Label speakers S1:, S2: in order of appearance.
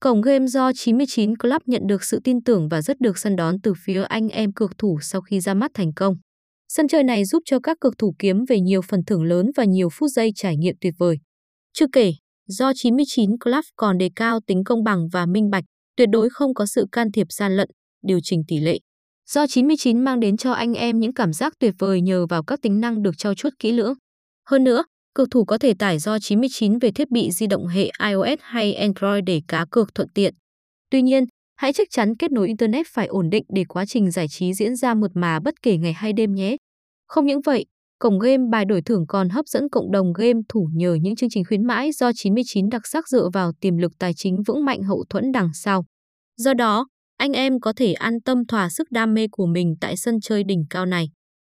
S1: Cổng game do 99 Club nhận được sự tin tưởng và rất được săn đón từ phía anh em cược thủ sau khi ra mắt thành công. Sân chơi này giúp cho các cược thủ kiếm về nhiều phần thưởng lớn và nhiều phút giây trải nghiệm tuyệt vời. Chưa kể, do 99 Club còn đề cao tính công bằng và minh bạch, tuyệt đối không có sự can thiệp gian lận, điều chỉnh tỷ lệ. Do 99 mang đến cho anh em những cảm giác tuyệt vời nhờ vào các tính năng được trau chuốt kỹ lưỡng. Hơn nữa, cược thủ có thể tải do 99 về thiết bị di động hệ iOS hay Android để cá cược thuận tiện. Tuy nhiên, hãy chắc chắn kết nối Internet phải ổn định để quá trình giải trí diễn ra mượt mà bất kể ngày hay đêm nhé. Không những vậy, cổng game bài đổi thưởng còn hấp dẫn cộng đồng game thủ nhờ những chương trình khuyến mãi do 99 đặc sắc dựa vào tiềm lực tài chính vững mạnh hậu thuẫn đằng sau. Do đó, anh em có thể an tâm thỏa sức đam mê của mình tại sân chơi đỉnh cao này.